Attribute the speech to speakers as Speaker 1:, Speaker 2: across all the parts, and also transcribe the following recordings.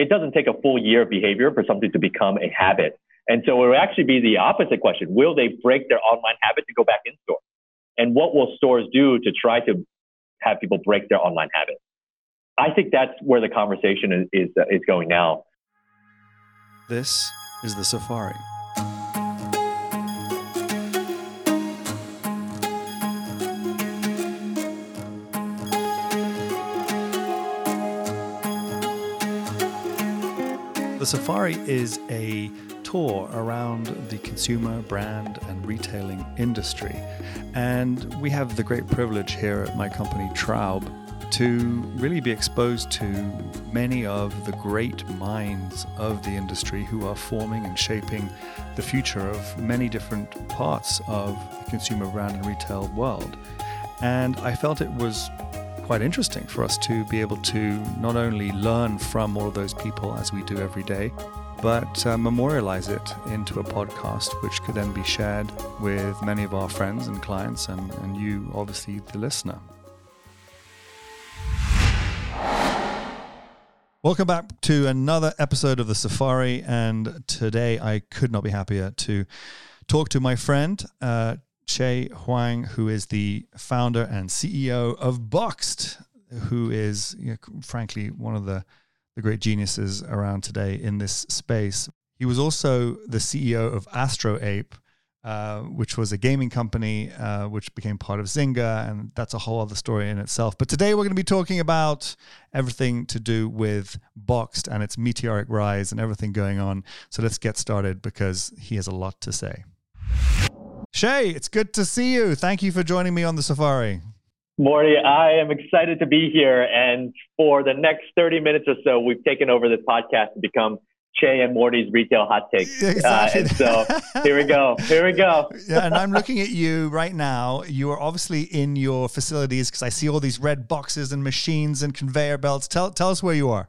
Speaker 1: it doesn't take a full year of behavior for something to become a habit. And so it will actually be the opposite question. Will they break their online habit to go back in store? And what will stores do to try to have people break their online habit? I think that's where the conversation is, is, uh, is going now.
Speaker 2: This is the Safari. The Safari is a tour around the consumer, brand, and retailing industry. And we have the great privilege here at my company, Traub, to really be exposed to many of the great minds of the industry who are forming and shaping the future of many different parts of the consumer brand and retail world. And I felt it was quite interesting for us to be able to not only learn from all of those people as we do every day, but uh, memorialize it into a podcast which could then be shared with many of our friends and clients and, and you, obviously, the listener. Welcome back to another episode of the Safari. And today I could not be happier to talk to my friend, uh, Chieh Huang, who is the founder and CEO of Boxed, who is, you know, frankly, one of the, the great geniuses around today in this space. He was also the CEO of Astro Ape, uh, which was a gaming company uh, which became part of Zynga, and that's a whole other story in itself. But today we're going to be talking about everything to do with Boxed and its meteoric rise and everything going on. So let's get started because he has a lot to say. Chieh, it's good to see you. Thank you for joining me on the safari.
Speaker 1: Morty, I am excited to be here. And for the next 30 minutes or so, we've taken over this podcast to become Chieh and Morty's retail hot takes.
Speaker 2: Exactly.
Speaker 1: Uh, and so here we go. Here we go.
Speaker 2: yeah, and I'm looking at you right now. You are obviously in your facilities because I see all these red boxes and machines and conveyor belts. Tell, tell us where you are.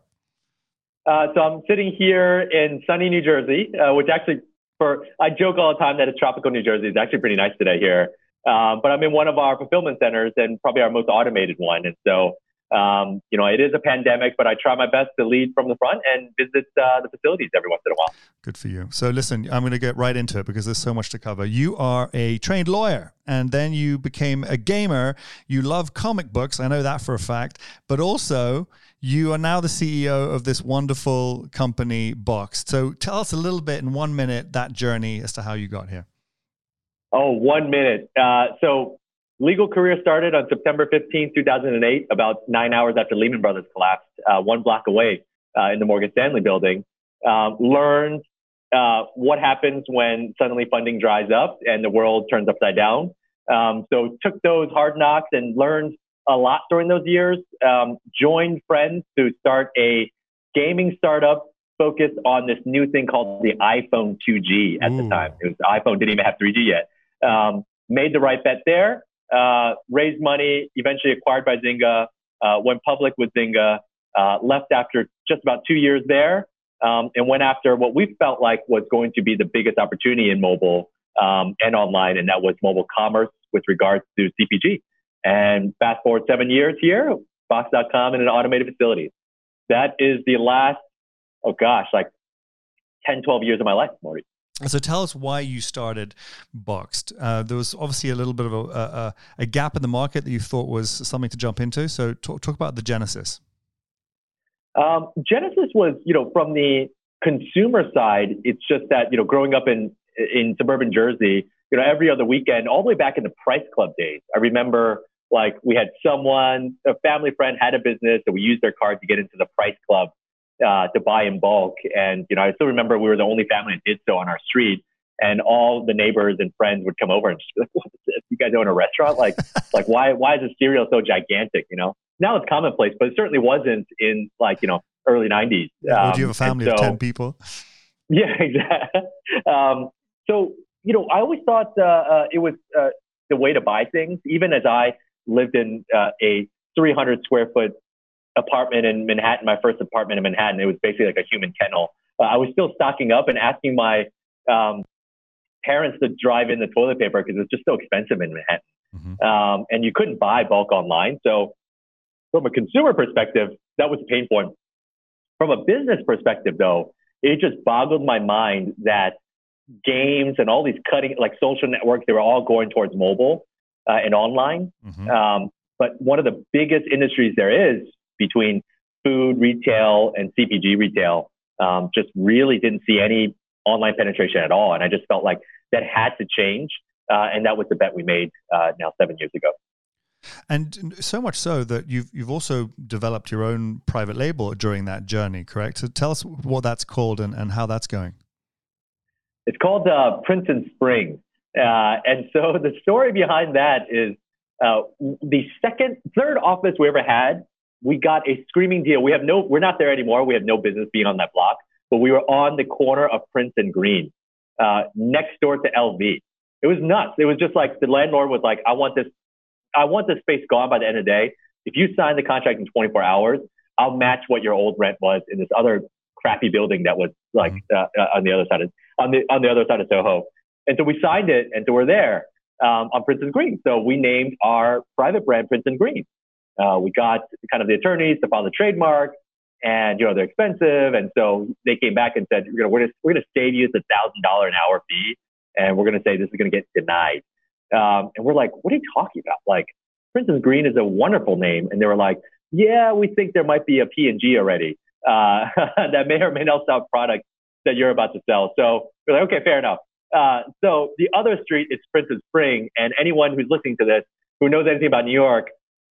Speaker 1: Uh, so I'm sitting here in sunny New Jersey, uh, which actually for I joke all the time that it's tropical New Jersey. It's actually pretty nice today here. Um, but I'm in one of our fulfillment centers and probably our most automated one. And so, um, you know, it is a pandemic, but I try my best to lead from the front and visit uh, the facilities every once in a while.
Speaker 2: Good for you. So, listen, I'm going to get right into it because there's so much to cover. You are a trained lawyer and then you became a gamer. You love comic books. I know that for a fact. But also, you are now the CEO of this wonderful company, Boxed. So tell us a little bit in one minute that journey as to how you got here.
Speaker 1: Oh, one minute. Uh, so legal career started on September 15, 2008, about nine hours after Lehman Brothers collapsed, uh, one block away uh, in the Morgan Stanley building. Um, learned uh, what happens when suddenly funding dries up and the world turns upside down. Um, so took those hard knocks and learned a lot during those years. Um, joined friends to start a gaming startup focused on this new thing called the iPhone 2G at Ooh. the time. It was iPhone didn't even have 3G yet. Um, made the right bet there. Uh, raised money, eventually acquired by Zynga. Uh, went public with Zynga. Uh, left after just about two years there, um, and went after what we felt like was going to be the biggest opportunity in mobile um, and online, and that was mobile commerce with regards to CPG. And fast forward seven years here, Box.com in an automated facility. That is the last, oh gosh, like 10, 12 years of my life, Morty.
Speaker 2: So tell us why you started Boxed. Uh, there was obviously a little bit of a, a, a, gap in the market that you thought was something to jump into. So talk, talk about the genesis.
Speaker 1: Um, genesis was, you know, from the consumer side, it's just that, you know, growing up in, in suburban Jersey, you know, every other weekend, all the way back in the Price Club days, I remember like we had someone, a family friend had a business, and we used their card to get into the Price Club uh, to buy in bulk. And you know, I still remember we were the only family that did so on our street. And all the neighbors and friends would come over and just be like, "What is this? You guys own a restaurant? Like, like why why is the cereal so gigantic? You know, now it's commonplace, but it certainly wasn't in like you know early '90s.
Speaker 2: Um, Would you have a family so, of ten people?
Speaker 1: Yeah, exactly. Um, so you know, I always thought uh, uh, it was uh, the way to buy things, even as I lived in uh, a 300 square foot apartment in Manhattan, my first apartment in Manhattan. It was basically like a human kennel. Uh, I was still stocking up and asking my um, parents to drive in the toilet paper because it's just so expensive in Manhattan. Mm-hmm. Um, and you couldn't buy bulk online. So, from a consumer perspective, that was a pain point. From a business perspective, though, it just boggled my mind that games and all these cutting, like social networks, they were all going towards mobile uh, and online. Mm-hmm. Um, but one of the biggest industries there is between food, retail, and CPG retail um, just really didn't see any online penetration at all. And I just felt like that had to change. Uh, and that was the bet we made uh, now seven years ago.
Speaker 2: And so much so that you've you've also developed your own private label during that journey, correct? So tell us what that's called and, and how that's going.
Speaker 1: It's called uh, Prince and Spring. Uh, and so the story behind that is uh, the second, third office we ever had, we got a screaming deal. We have no, we're not there anymore. We have no business being on that block, but we were on the corner of Prince and Green, uh, next door to LV. It was nuts. It was just like the landlord was like, I want this, I want this space gone by the end of the day. If you sign the contract in 24 hours, I'll match what your old rent was in this other crappy building that was like mm-hmm. uh, uh, on the other side of on the on the other side of Soho. And so we signed it, and so we're there um, on Prince and Green. So we named our private brand Prince and Green. Uh, we got kind of the attorneys to file the trademark, and you know they're expensive, and so they came back and said, "We're gonna we're we're gonna save you the thousand dollar an hour fee, and we're gonna say this is gonna get denied." Um, and we're like, "What are you talking about? Like, Prince and Green is a wonderful name," and they were like, "Yeah, we think there might be a P and G already uh, that may or may not sell product that you're about to sell." So we're like, "Okay, fair enough." Uh, so the other street is Prince and Spring, and anyone who's listening to this who knows anything about New York,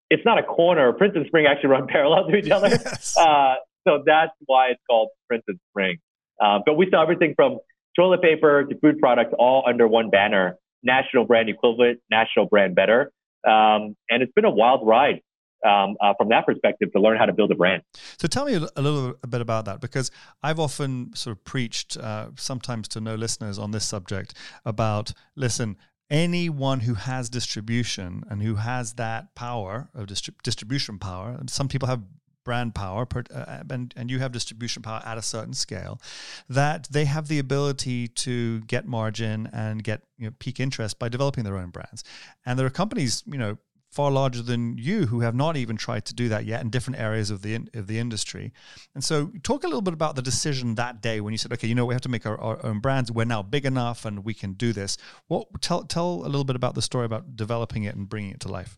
Speaker 1: it's not a corner. Prince and Spring actually run parallel to each other. Yes. Uh, so that's why it's called Prince and Spring. Uh, but we sell everything from toilet paper to food products all under one banner, national brand equivalent, national brand better. Um, and it's been a wild ride um, uh, from that perspective to learn how to build a brand.
Speaker 2: So tell me a little bit about that because I've often sort of preached, uh, sometimes to no listeners on this subject, about listen, anyone who has distribution and who has that power of distrib- distribution power, some people have brand power uh, and, and you have distribution power at a certain scale that they have the ability to get margin and get you know, pique interest by developing their own brands and there are companies you know far larger than you who have not even tried to do that yet in different areas of the of the industry. And so, talk a little bit about the decision that day when you said, "Okay, you know, we have to make our, our own brands. We're now big enough, and we can do this." What tell tell a little bit about the story about developing it and bringing it to life.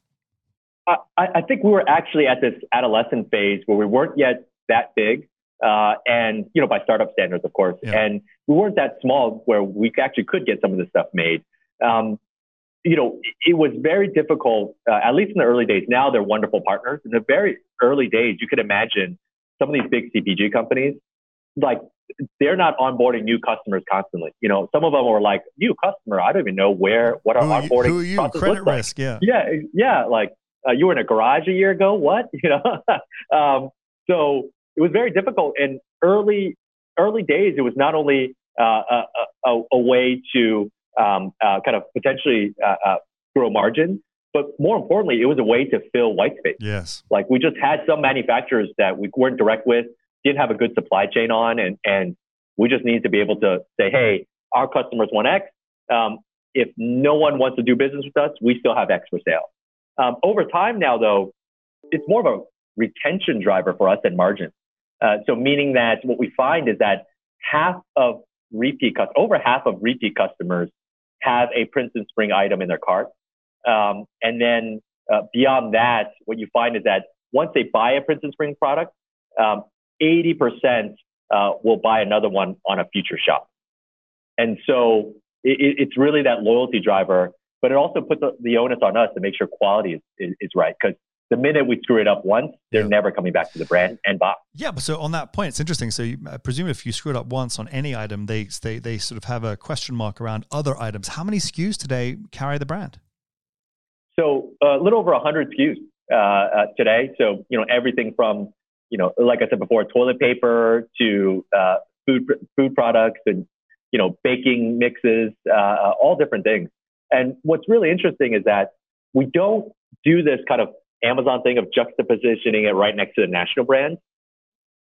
Speaker 1: I, I think we were actually at this adolescent phase where we weren't yet that big, uh, and you know, by startup standards, of course, yeah. and we weren't that small where we actually could get some of this stuff made. Um, you know, it was very difficult, uh, at least in the early days. Now they're wonderful partners. In the very early days, you could imagine some of these big CPG companies, like they're not onboarding new customers constantly. You know, some of them were like, new customer, I don't even know where, what our who, onboarding
Speaker 2: who are you? process Credit risk,
Speaker 1: like. yeah. Yeah, yeah, like uh, you were in a garage a year ago, what? You know, um, so it was very difficult. And early, early days, it was not only uh, a, a, a way to um, uh, kind of potentially uh, uh, grow margin. But more importantly, it was a way to fill white space.
Speaker 2: Yes.
Speaker 1: Like we just had some manufacturers that we weren't direct with, didn't have a good supply chain on, and, and we just needed to be able to say, hey, our customers want X. Um, if no one wants to do business with us, we still have X for sale. Um, over time now, though, it's more of a retention driver for us than margin. Uh, so meaning that what we find is that half of repeat customers, over half of repeat customers have a Prince and Spring item in their cart. Um, and then uh, beyond that, what you find is that once they buy a Prince and Spring product, um, 80% uh, will buy another one on a future shop. And so it, it's really that loyalty driver, but it also puts the, the onus on us to make sure quality is, is, is right. Because the minute we screw it up once, they're yeah. never coming back to the brand and Boxed.
Speaker 2: Yeah, but so on that point, it's interesting. So you, I presume if you screw it up once on any item, they, they they sort of have a question mark around other items. How many SKUs today carry the brand?
Speaker 1: So a little over 100 SKUs uh, uh, today. So you know everything from you know like I said before, toilet paper to uh, food food products and you know baking mixes, uh, uh, all different things. And what's really interesting is that we don't do this kind of Amazon thing of juxtapositioning it right next to the national brand,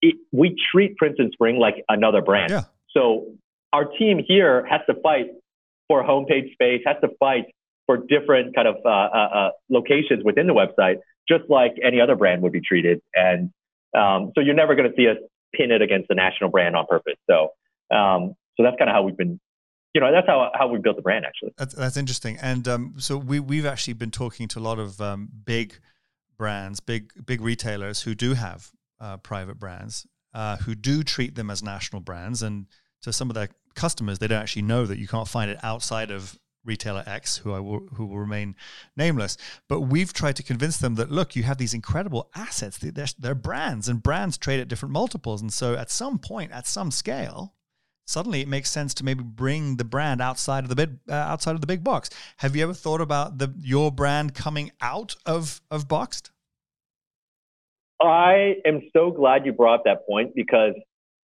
Speaker 1: it, we treat Prince and Spring like another brand.
Speaker 2: Yeah.
Speaker 1: So our team here has to fight for homepage space, has to fight for different kind of uh, uh, uh, locations within the website, just like any other brand would be treated. And um, so you're never going to see us pin it against the national brand on purpose. So, um, so that's kind of how we've been, you know, that's how how we built the brand actually.
Speaker 2: That's, that's interesting. And um, so we we've actually been talking to a lot of um, big brands, big big retailers who do have uh, private brands, uh, who do treat them as national brands, and to some of their customers, they don't actually know that you can't find it outside of retailer X, who I will, who will remain nameless. But we've tried to convince them that look, you have these incredible assets. They're, they're brands, and brands trade at different multiples. And so, at some point, at some scale, suddenly it makes sense to maybe bring the brand outside of the big uh, outside of the big box. Have you ever thought about the your brand coming out of of boxed?
Speaker 1: I am so glad you brought that point because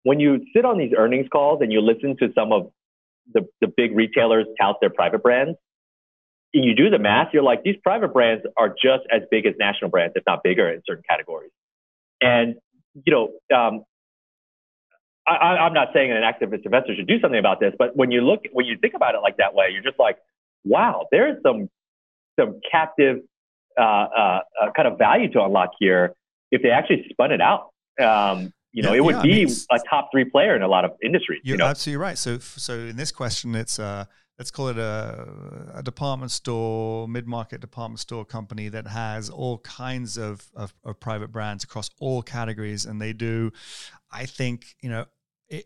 Speaker 1: when you sit on these earnings calls and you listen to some of the, the big retailers tout their private brands, and you do the math, you're like, these private brands are just as big as national brands, if not bigger in certain categories. And, you know, um, I, am not saying an activist investor should do something about this, but when you look, when you think about it like that way, you're just like, wow, there's some, some captive uh, uh, uh, kind of value to unlock here if they actually spun it out. Um, you know, yeah, it would yeah, be I mean, a top three player in a lot of industries.
Speaker 2: You're
Speaker 1: you know?
Speaker 2: absolutely right. So, so in this question, it's uh, let's call it a, a department store, mid-market department store company that has all kinds of, of, of private brands across all categories, and they do, I think, you know,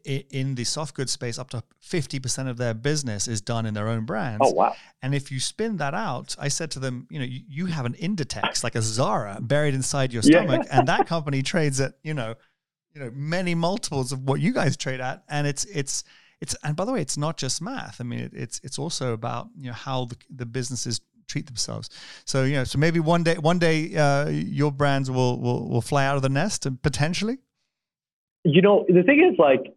Speaker 2: in the soft goods space, up to 50% of their business is done in their own brands.
Speaker 1: Oh, wow.
Speaker 2: And if you spin that out, I said to them, you know, you, you have an Inditex, like a Zara buried inside your stomach, yeah. and that company trades at, you know, you know many multiples of what you guys trade at and it's it's it's and by the way it's not just math i mean it, it's it's also about you know how the, the businesses treat themselves so you know so maybe one day one day uh, your brands will, will will fly out of the nest and potentially
Speaker 1: you know the thing is like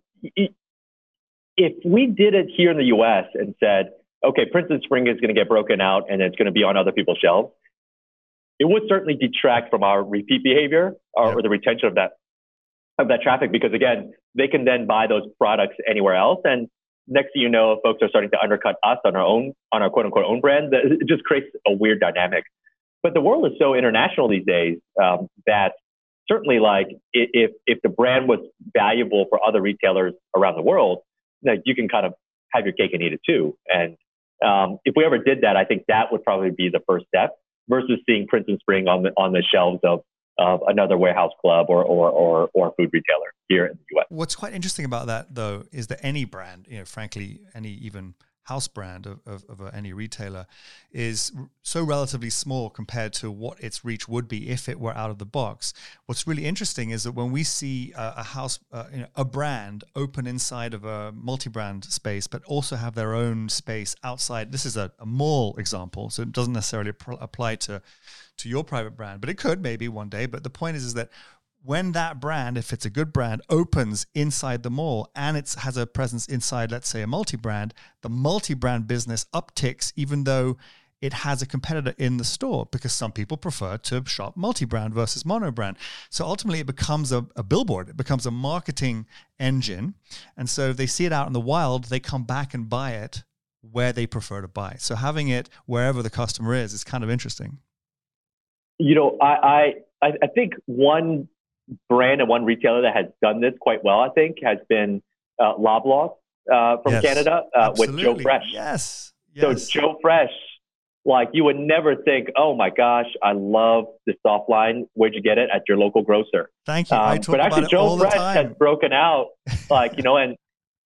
Speaker 1: if we did it here in the us and said okay prince and spring is going to get broken out and it's going to be on other people's shelves it would certainly detract from our repeat behavior or, yeah. or the retention of that of that traffic because again, they can then buy those products anywhere else. And next thing you know, folks are starting to undercut us on our own, on our quote unquote own brand. It just creates a weird dynamic. But the world is so international these days um, that certainly, like if if the brand was valuable for other retailers around the world, like you can kind of have your cake and eat it too. And um, if we ever did that, I think that would probably be the first step versus seeing Prince and Spring on the on the shelves of of another warehouse club or, or, or, or food retailer here in the US.
Speaker 2: What's quite interesting about that, though, is that any brand, you know, frankly, any even house brand of, of, of any retailer is so relatively small compared to what its reach would be if it were out of the box. What's really interesting is that when we see a, a house, uh, you know, a brand open inside of a multi-brand space, but also have their own space outside. This is a, a mall example, so it doesn't necessarily pr- apply to to your private brand, but it could maybe one day. But the point is, is that when that brand, if it's a good brand, opens inside the mall and it has a presence inside, let's say, a multi brand, the multi brand business upticks, even though it has a competitor in the store because some people prefer to shop multi brand versus mono brand. So ultimately, it becomes a, a, billboard, it becomes a marketing engine. And so if they see it out in the wild, they come back and buy it where they prefer to buy. So having it wherever the customer is is kind of interesting.
Speaker 1: You know, I, I, I think one brand and one retailer that has done this quite well, I think, has been uh, Loblaw uh, from yes, Canada uh, with Joe Fresh.
Speaker 2: Yes,
Speaker 1: yes. So Joe Fresh, like you would never think, oh my gosh, I love the soft line. Where'd you get it? At your local grocer.
Speaker 2: Thank you. Um,
Speaker 1: but actually, Joe Fresh has broken out, like you know, and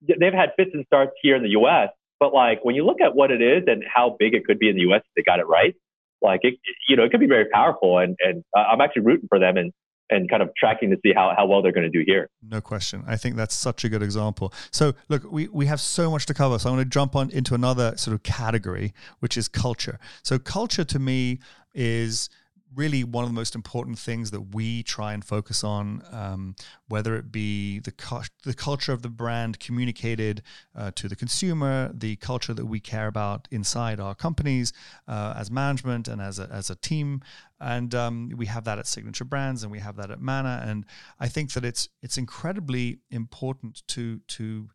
Speaker 1: they've had fits and starts here in the U.S. But like when you look at what it is and how big it could be in the U.S. if they got it right, like it, you know, it could be very powerful. And and I'm actually rooting for them and and kind of tracking to see how, how well they're going to do here.
Speaker 2: No question. I think that's such a good example. So, look, we, we have so much to cover. So, I'm going to jump on into another sort of category, which is culture. So, culture to me is really one of the most important things that we try and focus on, um, whether it be the cu- the culture of the brand communicated uh, to the consumer, the culture that we care about inside our companies uh, as management and as a, as a team, and um, we have that at Signature Brands and we have that at Manna, and I think that it's it's incredibly important to to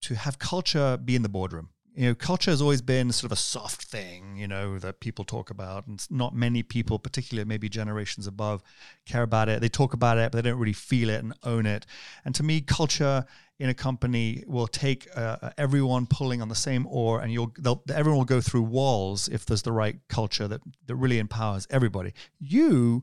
Speaker 2: to have culture be in the boardroom you know, culture has always been sort of a soft thing, you know, that people talk about, and not many people, particularly maybe generations above, care about it. They talk about it, but they don't really feel it and own it. And to me, culture in a company will take uh, everyone pulling on the same oar, and you'll everyone will go through walls if there's the right culture that that really empowers everybody. You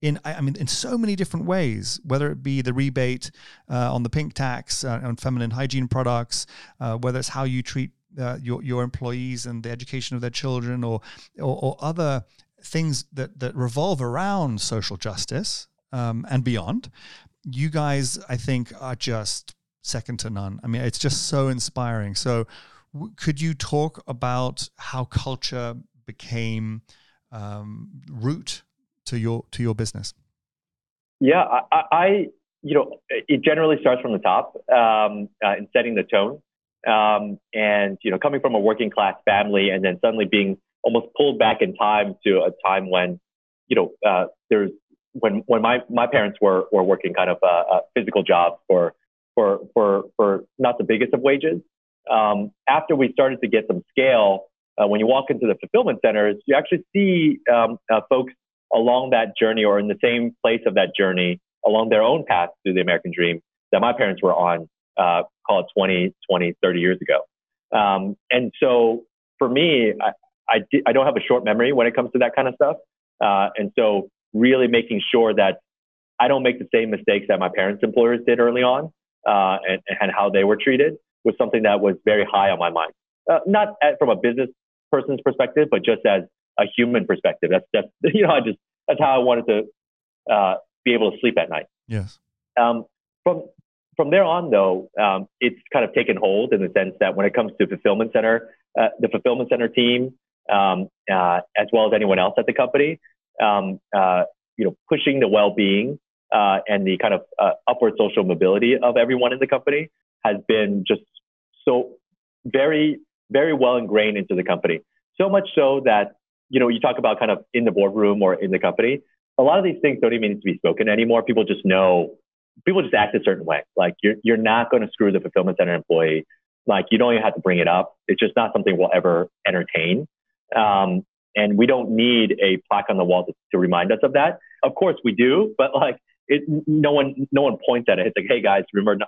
Speaker 2: in I mean in so many different ways, whether it be the rebate uh, on the pink tax uh, on feminine hygiene products, uh, whether it's how you treat uh, your your employees and the education of their children, or or, or other things that that revolve around social justice um, and beyond. You guys, I think, are just second to none. I mean, it's just so inspiring. So, w- could you talk about how culture became um, root to your to your business?
Speaker 1: Yeah, I, I you know, it generally starts from the top um, uh, in setting the tone. Um, and you know, coming from a working class family, and then suddenly being almost pulled back in time to a time when, you know, uh, there's when when my my parents were were working kind of uh, physical jobs for for for for not the biggest of wages. Um, after we started to get some scale, uh, when you walk into the fulfillment centers, you actually see um, uh, folks along that journey or in the same place of that journey along their own path through the American dream that my parents were on, uh, call it 20, 20, 30 years ago. Um, and so for me, I, I, di- I, don't have a short memory when it comes to that kind of stuff. Uh, and so really making sure that I don't make the same mistakes that my parents' employers did early on uh, and, and how they were treated was something that was very high on my mind. Uh, not at, from a business person's perspective, but just as a human perspective. That's that's you know I just that's how I wanted to uh, be able to sleep at night.
Speaker 2: Yes.
Speaker 1: Um, from from there on, though, um, it's kind of taken hold in the sense that when it comes to fulfillment center, uh, the fulfillment center team, um, uh, as well as anyone else at the company, um, uh, you know, pushing the well-being uh, and the kind of uh, upward social mobility of everyone in the company has been just so very, very well ingrained into the company. So much so that you know, you talk about kind of in the boardroom or in the company. A lot of these things don't even need to be spoken anymore. People just know. People just act a certain way. Like you're you're not going to screw the fulfillment center employee. Like you don't even have to bring it up. It's just not something we'll ever entertain. Um, and we don't need a plaque on the wall to, to remind us of that. Of course we do, but like it, no one no one points at it. It's like, hey guys, remember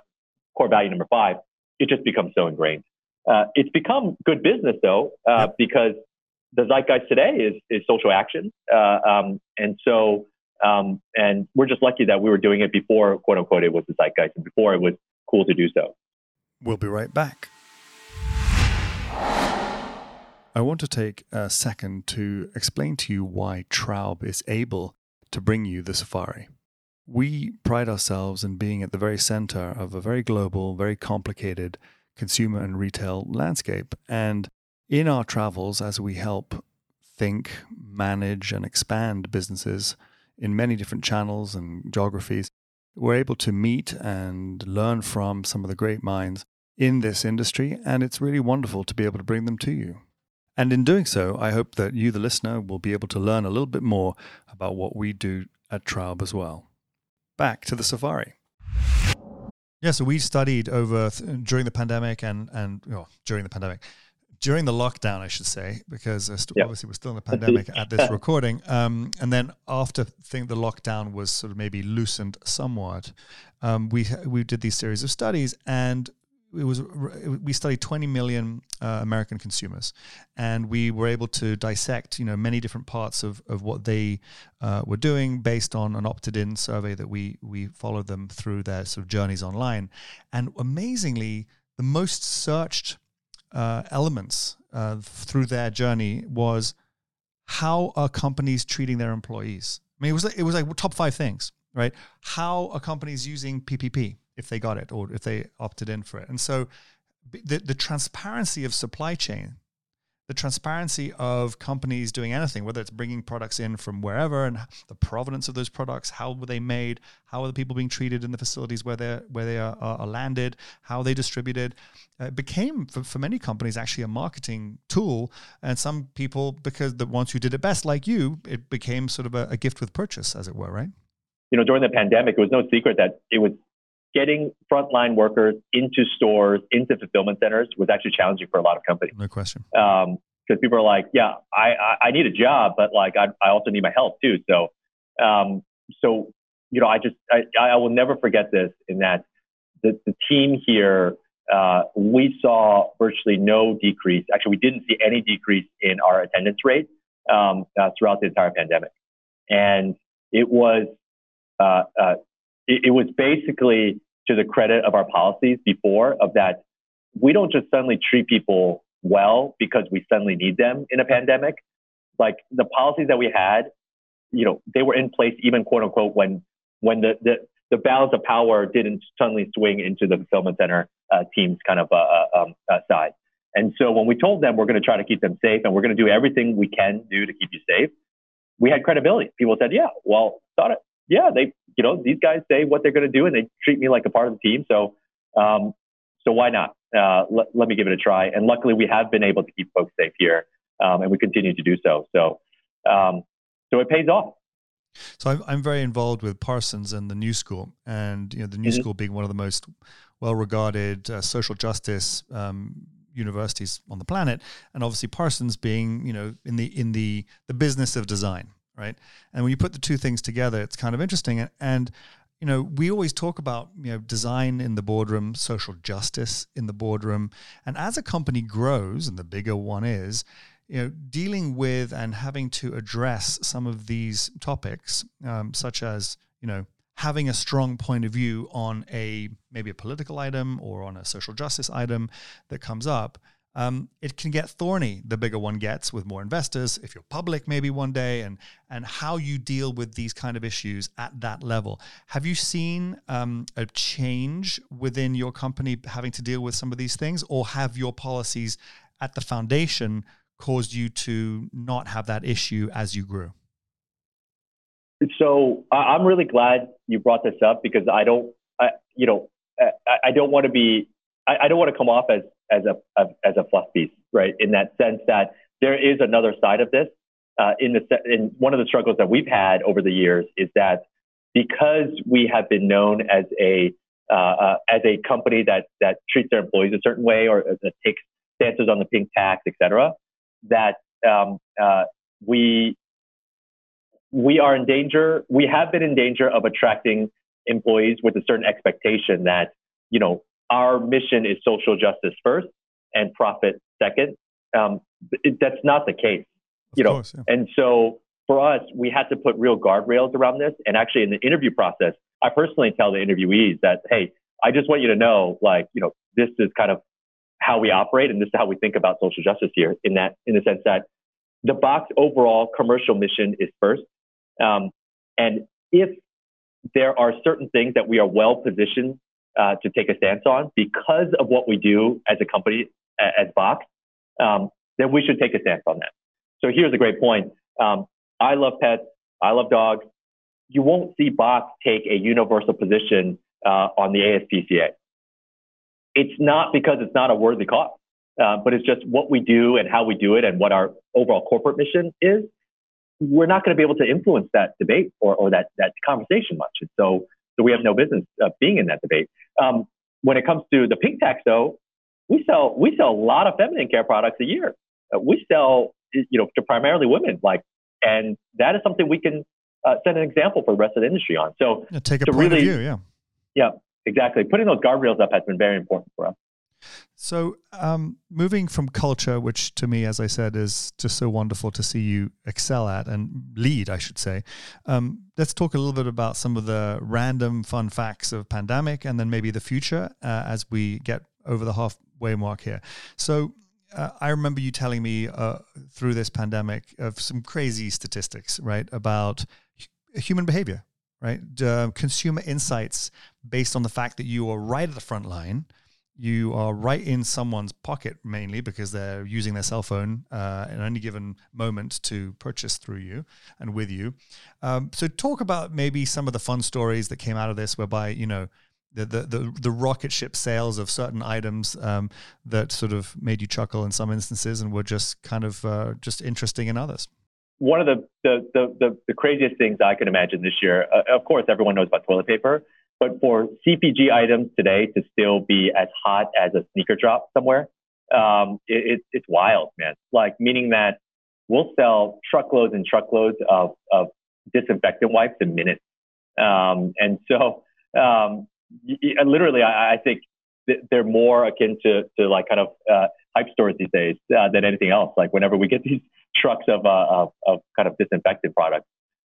Speaker 1: core value number five. It just becomes so ingrained. Uh, it's become good business though, uh, because the zeitgeist today is, is social action. Uh, um, and so, um, and we're just lucky that we were doing it before, quote unquote, it was the zeitgeist and before it was cool to do so.
Speaker 2: We'll be right back. I want to take a second to explain to you why Traub is able to bring you the safari. We pride ourselves in being at the very center of a very global, very complicated consumer and retail landscape. And in our travels, as we help think, manage, and expand businesses in many different channels and geographies, we're able to meet and learn from some of the great minds in this industry, and it's really wonderful to be able to bring them to you. And in doing so, I hope that you, the listener, will be able to learn a little bit more about what we do at Traub as well. Back to the safari. Yeah, so we studied over th- during the pandemic and and well, during the pandemic during the lockdown, I should say, because st- yep. obviously we're still in the pandemic at this recording. Um, and then after think the lockdown was sort of maybe loosened somewhat, um, we we did these series of studies, and it was we studied 20 million uh, American consumers, and we were able to dissect you know many different parts of, of what they uh, were doing based on an opted-in survey that we we followed them through their sort of journeys online, and amazingly, the most searched uh, elements uh, through their journey was how are companies treating their employees? I mean, it was like, it was like top five things, right? How are companies using PPP if they got it or if they opted in for it? And so the, the transparency of supply chain the transparency of companies doing anything, whether it's bringing products in from wherever and the provenance of those products, how were they made, how are the people being treated in the facilities where they where they are, are, landed, how they distributed, uh, became for, for many companies actually a marketing tool, and some people because the ones who did it best, like you, it became sort of a, a gift with purchase, as it were, right?
Speaker 1: You know, during the pandemic, it was no secret that it was getting frontline workers into stores, into fulfillment centers was actually challenging for a lot of companies.
Speaker 2: No question.
Speaker 1: Um, because people are like, yeah, I, I, I, need a job, but like I, I also need my help too. So, um, so you know, I just I, I will never forget this in that the, the team here uh, we saw virtually no decrease. Actually, we didn't see any decrease in our attendance rate um, uh, throughout the entire pandemic, and it was uh, uh it, it was basically to the credit of our policies before of that we don't just suddenly treat people well because we suddenly need them in a pandemic. Like the policies that we had, you know, they were in place even quote unquote when when the the, the balance of power didn't suddenly swing into the fulfillment center uh, team's kind of uh, uh um, uh, side. And so when we told them we're going to try to keep them safe and we're going to do everything we can do to keep you safe, we had credibility. People said, "Yeah, well, thought it. Yeah, they, you know, these guys say what they're going to do and they treat me like a part of the team. So, um, so why not? Uh, let, let me give it a try. And luckily, we have been able to keep folks safe here, um, and we continue to do so. So, um, so it pays off.
Speaker 2: So I'm, I'm very involved with Parsons and the New School, and you know the New mm-hmm. School being one of the most well-regarded uh, social justice um, universities on the planet, and obviously Parsons being you know in the in the the business of design, right? And when you put the two things together, it's kind of interesting. And, and you know, we always talk about you know design in the boardroom, social justice in the boardroom, and as a company grows, and the bigger one is, you know, dealing with and having to address some of these topics, um, such as you know having a strong point of view on a maybe a political item or on a social justice item that comes up. Um, it can get thorny the bigger one gets with more investors if you're public maybe one day and and how you deal with these kind of issues at that level have you seen um, a change within your company having to deal with some of these things or have your policies at the foundation caused you to not have that issue as you grew?
Speaker 1: So I'm really glad you brought this up because I don't, I, you know, I, I don't want to be, I, I, don't want to come off as as a as a fluff piece, right? In that sense that there is another side of this. Uh, in the in one of the struggles that we've had over the years is that because we have been known as a uh, uh, as a company that that treats their employees a certain way or that takes stances on the pink tax, et cetera, that um, uh, we we are in danger. We have been in danger of attracting employees with a certain expectation that you know our mission is social justice first and profit second. Um, it, that's not the case, you know. Course, yeah. And so for us, we had to put real guardrails around this. And actually, in the interview process, I personally tell the interviewees that, hey, I just want you to know, like, you know, this is kind of how we operate and this is how we think about social justice here in that in the sense that the Boxed overall commercial mission is first um, and if there are certain things that we are well positioned uh, to take a stance on because of what we do as a company as Boxed um, then we should take a stance on that so here's a great point um, i love pets i love dogs you won't see Boxed take a universal position uh, on the aspca it's not because it's not a worthy cause, uh, but it's just what we do and how we do it and what our overall corporate mission is. We're not going to be able to influence that debate or, or that, that conversation much. And so, so we have no business uh, being in that debate. Um, when it comes to the pink tax, though, we sell we sell a lot of feminine care products a year. Uh, we sell you know to primarily women, like, and that is something we can uh, set an example for the rest of the industry on. So
Speaker 2: yeah, take a point really, of view, yeah,
Speaker 1: yeah exactly. Putting those guardrails up has been very important for us.
Speaker 2: So, um, moving from culture, which to me, as I said, is just so wonderful to see you excel at and lead, I should say. Um, let's talk a little bit about some of the random fun facts of pandemic, and then maybe the future uh, as we get over the halfway mark here. So, uh, I remember you telling me uh, through this pandemic of some crazy statistics, right, about human behavior, right? Consumer insights based on the fact that you are right at the front line. You are right in someone's pocket mainly because they're using their cell phone uh, at any given moment to purchase through you and with you. Um, so, talk about maybe some of the fun stories that came out of this, whereby you know the the the, the rocket ship sales of certain items um, that sort of made you chuckle in some instances and were just kind of uh, just interesting in others
Speaker 1: one of the, the, the, the, the craziest things I can imagine this year, uh, of course, everyone knows about toilet paper. But for CPG items today to still be as hot as a sneaker drop somewhere, um, it, it, it's wild, man. Like meaning that we'll sell truckloads and truckloads of, of disinfectant wipes in minutes. Um, and so, um, literally, I, I think they're more akin to, to like kind of uh, hype stores these days uh, than anything else. Like whenever we get these trucks of, uh, of, of kind of disinfectant products.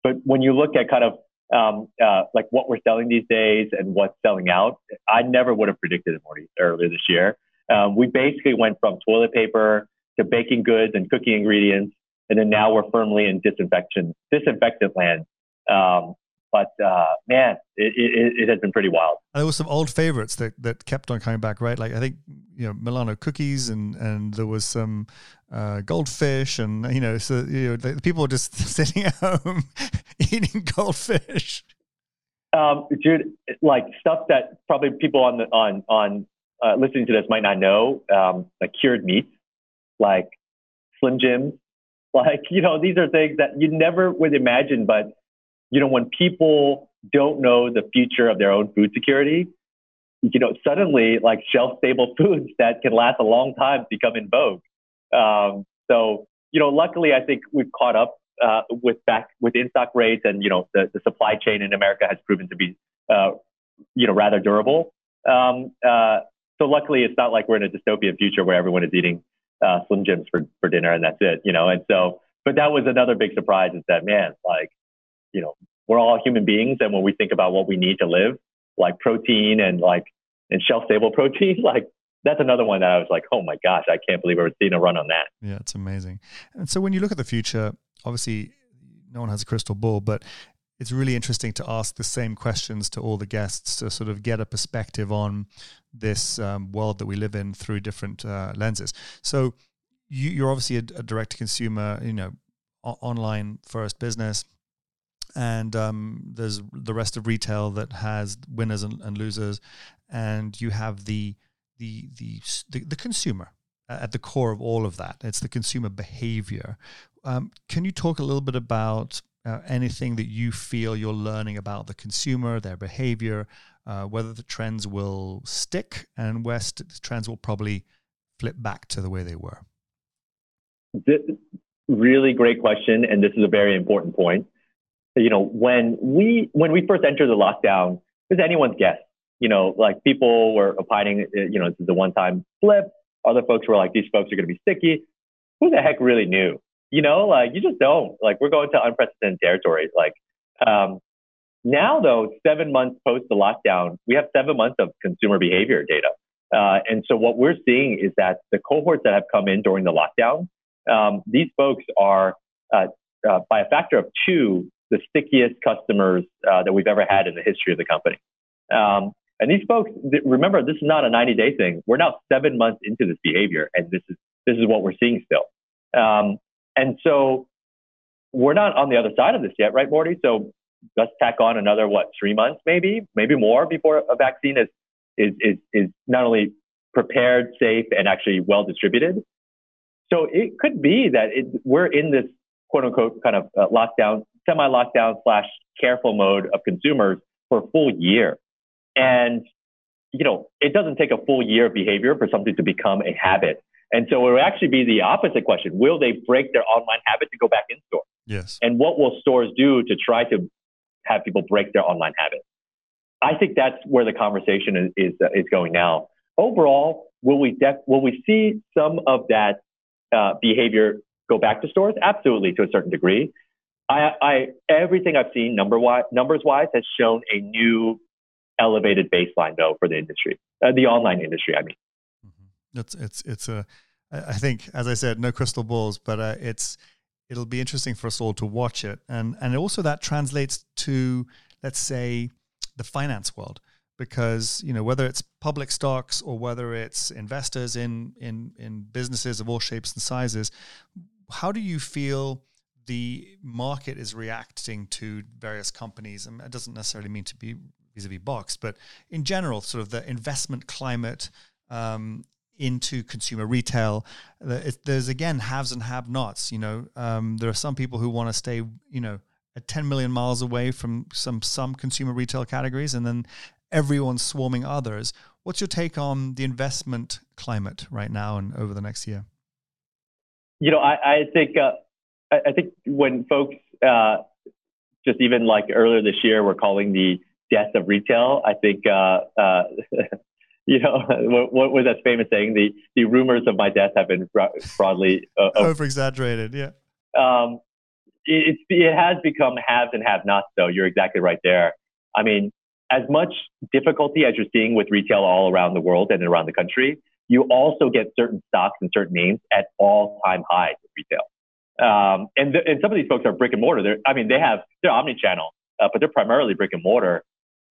Speaker 1: But when you look at kind of um, uh, like what we're selling these days and what's selling out, I never would have predicted it more earlier this year. Um, we basically went from toilet paper to baking goods and cooking ingredients, and then now we're firmly in disinfection disinfectant land. Um, but uh, man, it, it, it, has been pretty wild.
Speaker 2: And there were some old favorites that, that kept on coming back, right? Like I think you know Milano cookies, and and there was some uh, goldfish, and you know, so you know, the, people were just sitting at home eating goldfish.
Speaker 1: Um, dude, like stuff that probably people on the on on uh, listening to this might not know, um, like cured meats, like Slim Jims, like you know, these are things that you never would imagine, but you know, when people don't know the future of their own food security, you know, suddenly like shelf stable foods that can last a long time become in vogue. Um, so, you know, luckily, I think we've caught up uh, with back with in stock rates, and you know, the, the supply chain in America has proven to be, uh, you know, rather durable. Um, uh, so luckily, it's not like we're in a dystopian future where everyone is eating uh, Slim Jims for for dinner and that's it, you know. And so, but that was another big surprise is that man, like you know, we're all human beings. And when we think about what we need to live, like protein and like, and shelf stable protein, like that's another one that I was like, oh my gosh, I can't believe we're seeing a run on that.
Speaker 2: Yeah, it's amazing. And so when you look at the future, obviously no one has a crystal ball, but it's really interesting to ask the same questions to all the guests to sort of get a perspective on this um, world that we live in through different uh, lenses. So you, are obviously a, a direct to consumer, you know, online first business and um, there's the rest of retail that has winners and, and losers, and you have the, the the the, the consumer at the core of all of that. It's the consumer behavior. Um, can you talk a little bit about uh, anything that you feel you're learning about the consumer, their behavior, uh, whether the trends will stick, and where trends will probably flip back to the way they were?
Speaker 1: really great question, and this is a very important point you know, when we when we first entered the lockdown, it was anyone's guess. You know, like people were opining, uh, you know, this is a one-time flip. Other folks were like, these folks are going to be sticky. Who the heck really knew? You know, like you just don't. Like we're going to unprecedented territory. Like um, now, though, seven months post the lockdown, we have seven months of consumer behavior data. Uh, and so what we're seeing is that the cohorts that have come in during the lockdown, um, these folks are uh, uh, by a factor of two the stickiest customers uh, that we've ever had in the history of the company. Um, and these folks, remember, this is not a 90 day thing. We're now seven months into this behavior, and this is this is what we're seeing still. Um, and so we're not on the other side of this yet, right, Morty? So let's tack on another what three months, maybe, maybe more before a vaccine is is is, is not only prepared, safe, and actually well distributed. So it could be that it, we're in this quote unquote kind of uh, lockdown semi lockdown slash careful mode of consumers for a full year. And, you know, it doesn't take a full year of behavior for something to become a habit. And so it would actually be the opposite question. Will they break their online habit to go back in store?
Speaker 2: Yes.
Speaker 1: And what will stores do to try to have people break their online habit? I think that's where the conversation is, is, uh, is going now. Overall, will we, def- will we see some of that uh, behavior go back to stores? Absolutely, to a certain degree. I, I everything I've seen number wise, numbers wise has shown a new elevated baseline though for the industry, uh, the online industry. I mean,
Speaker 2: mm-hmm. it's it's it's a. I think, as I said, no crystal balls, but uh, it's it'll be interesting for us all to watch it, and and also that translates to let's say the finance world because you know whether it's public stocks or whether it's investors in in in businesses of all shapes and sizes how do you feel the market is reacting to various companies, and it doesn't necessarily mean to be vis-a-vis Boxed, but in general, sort of the investment climate um, into consumer retail. There's again haves and have-nots. You know, um, there are some people who want to stay, you know, at 10 million miles away from some some consumer retail categories, and then everyone's swarming others. What's your take on the investment climate right now and over the next year?
Speaker 1: You know, I, I think uh, I, I, think when folks uh, just even like earlier this year were calling the death of retail, I think uh, uh you know what, what, was that famous saying? The the rumors of my death have been broadly
Speaker 2: uh, over exaggerated. Yeah.
Speaker 1: Um, it, it has become haves and have-nots. Though you're exactly right there. I mean, as much difficulty as you're seeing with retail all around the world and around the country, you also get certain stocks and certain names at all-time highs in retail. Um, and, th- and some of these folks are brick and mortar. They're, I mean, they have they're omni-channel, uh, but they're primarily brick and mortar.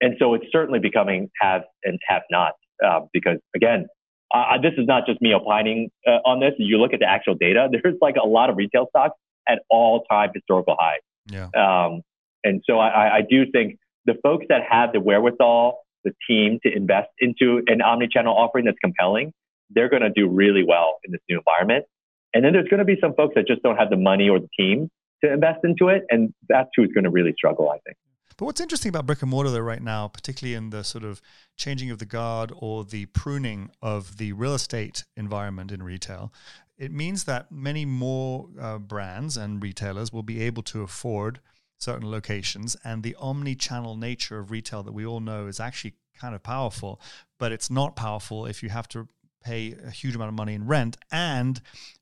Speaker 1: And so it's certainly becoming have and have not um, because again, uh, this is not just me opining uh, on this. You look at the actual data. There's like a lot of retail stocks at all-time historical highs.
Speaker 2: Yeah.
Speaker 1: Um, and so I, I do think the folks that have the wherewithal, the team to invest into an omni-channel offering that's compelling, they're going to do really well in this new environment. And then there's going to be some folks that just don't have the money or the team to invest into it, and that's who's going to really struggle, I think.
Speaker 2: But what's interesting about brick and mortar, though, right now, particularly in the sort of changing of the guard or the pruning of the real estate environment in retail, it means that many more uh, brands and retailers will be able to afford certain locations. And the omni channel nature of retail that we all know is actually kind of powerful, but it's not powerful if you have to pay a huge amount of money in rent and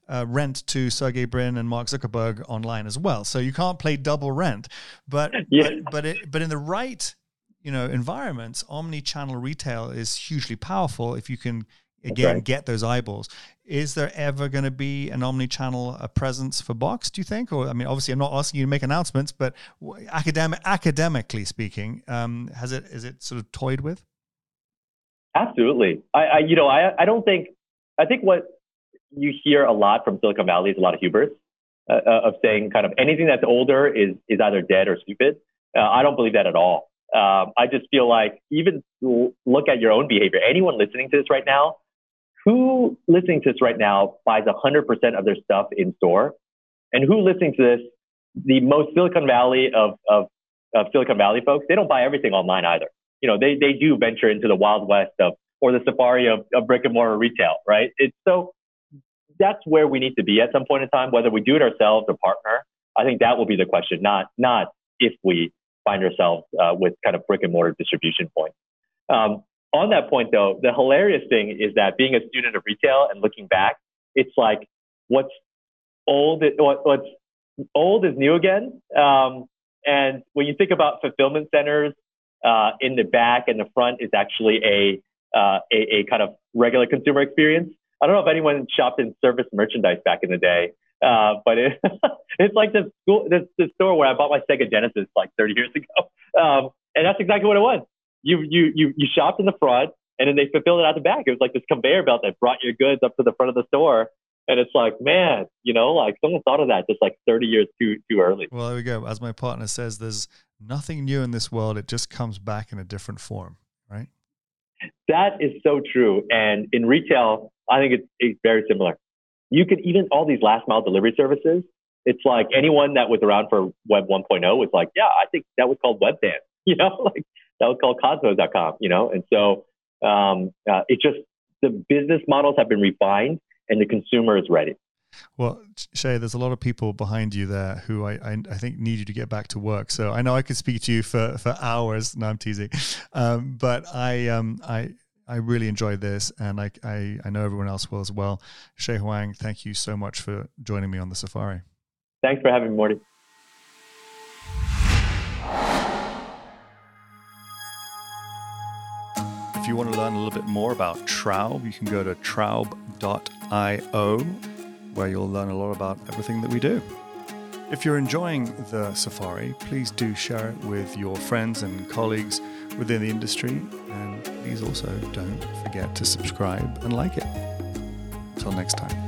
Speaker 2: uh, rent to Sergey Brin and Mark Zuckerberg online as well. So you can't play double rent. But yeah. but but, it, but in the right you know environments, omni-channel retail is hugely powerful if you can again right. get those eyeballs. Is there ever going to be an omni-channel uh, presence for Boxed? Do you think? Or I mean, obviously, I'm not asking you to make announcements, but academic, academically speaking, um, has it is it sort of toyed with?
Speaker 1: Absolutely. I, I you know I I don't think I think what you hear a lot from Silicon Valley is a lot of hubris uh, uh, of saying kind of anything that's older is is either dead or stupid. Uh, I don't believe that at all. Um, I just feel like even look at your own behavior. Anyone listening to this right now, who listening to this right now buys 100% of their stuff in store? And who listening to this, the most Silicon Valley of, of, of Silicon Valley folks, they don't buy everything online either. You know, they, they do venture into the wild west of, or the safari of, of brick and mortar retail, right? It's so that's where we need to be at some point in time, whether we do it ourselves or partner. I think that will be the question, not, not if we find ourselves uh, with kind of brick and mortar distribution points. Um, on that point, though, the hilarious thing is that being a student of retail and looking back, it's like what's old, what, what's old is new again. Um, and when you think about fulfillment centers, uh, in the back and the front is actually a, uh, a, a kind of regular consumer experience. I don't know if anyone shopped in service merchandise back in the day, uh, but it, it's like this, school, this store where I bought my Sega Genesis like 30 years ago, um, and that's exactly what it was you you you you shopped in the front and then they fulfilled it out the back. It was like this conveyor belt that brought your goods up to the front of the store. And it's like, man, you know, like someone thought of that just like 30 years too too early.
Speaker 2: Well, there we go. As my partner says, there's nothing new in this world. It just comes back in a different form, right?
Speaker 1: That is so true. And in retail, I think it's, it's very similar. You could even all these last mile delivery services. It's like anyone that was around for Web 1.0 was like, yeah, I think that was called Webvan. You know, like that was called Kozmo.com, you know? And so um, uh, it just, the business models have been refined and the consumer is ready.
Speaker 2: Well, Chieh, there's a lot of people behind you there who I, I, I, think need you to get back to work. So I know I could speak to you for, for hours. No, I'm teasing. Um, but I, um, I, I really enjoyed this, and I, I, I know everyone else will as well. Chieh Huang, thank you so much for joining me on the safari.
Speaker 1: Thanks for having me, Morty.
Speaker 2: If you want to learn a little bit more about Traub, you can go to traub.io, where you'll learn a lot about everything that we do. If you're enjoying the safari, please do share it with your friends and colleagues within the industry. And please also don't forget to subscribe and like it. Until next time.